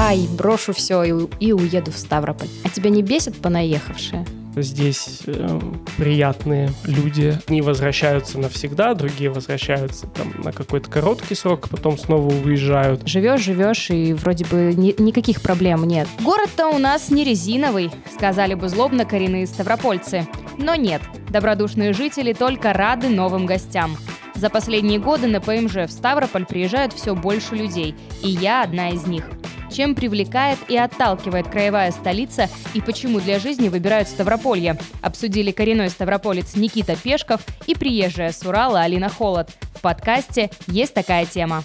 Ай, брошу все и, и уеду в Ставрополь. А тебя не бесит понаехавшие? Здесь э, приятные люди. Одни возвращаются навсегда, другие возвращаются там на какой-то короткий срок, потом снова уезжают. Живешь, живешь, и вроде бы ни- никаких проблем нет. Город-то у нас не резиновый, сказали бы злобно коренные ставропольцы. Но нет, добродушные жители только рады новым гостям. За последние годы на ПМЖ в Ставрополь приезжают все больше людей, и я одна из них. Чем привлекает и отталкивает краевая столица и почему для жизни выбирают Ставрополье? Обсудили коренной ставрополец Никита Пешков и приезжая с Урала Алина Холод. В подкасте есть такая тема.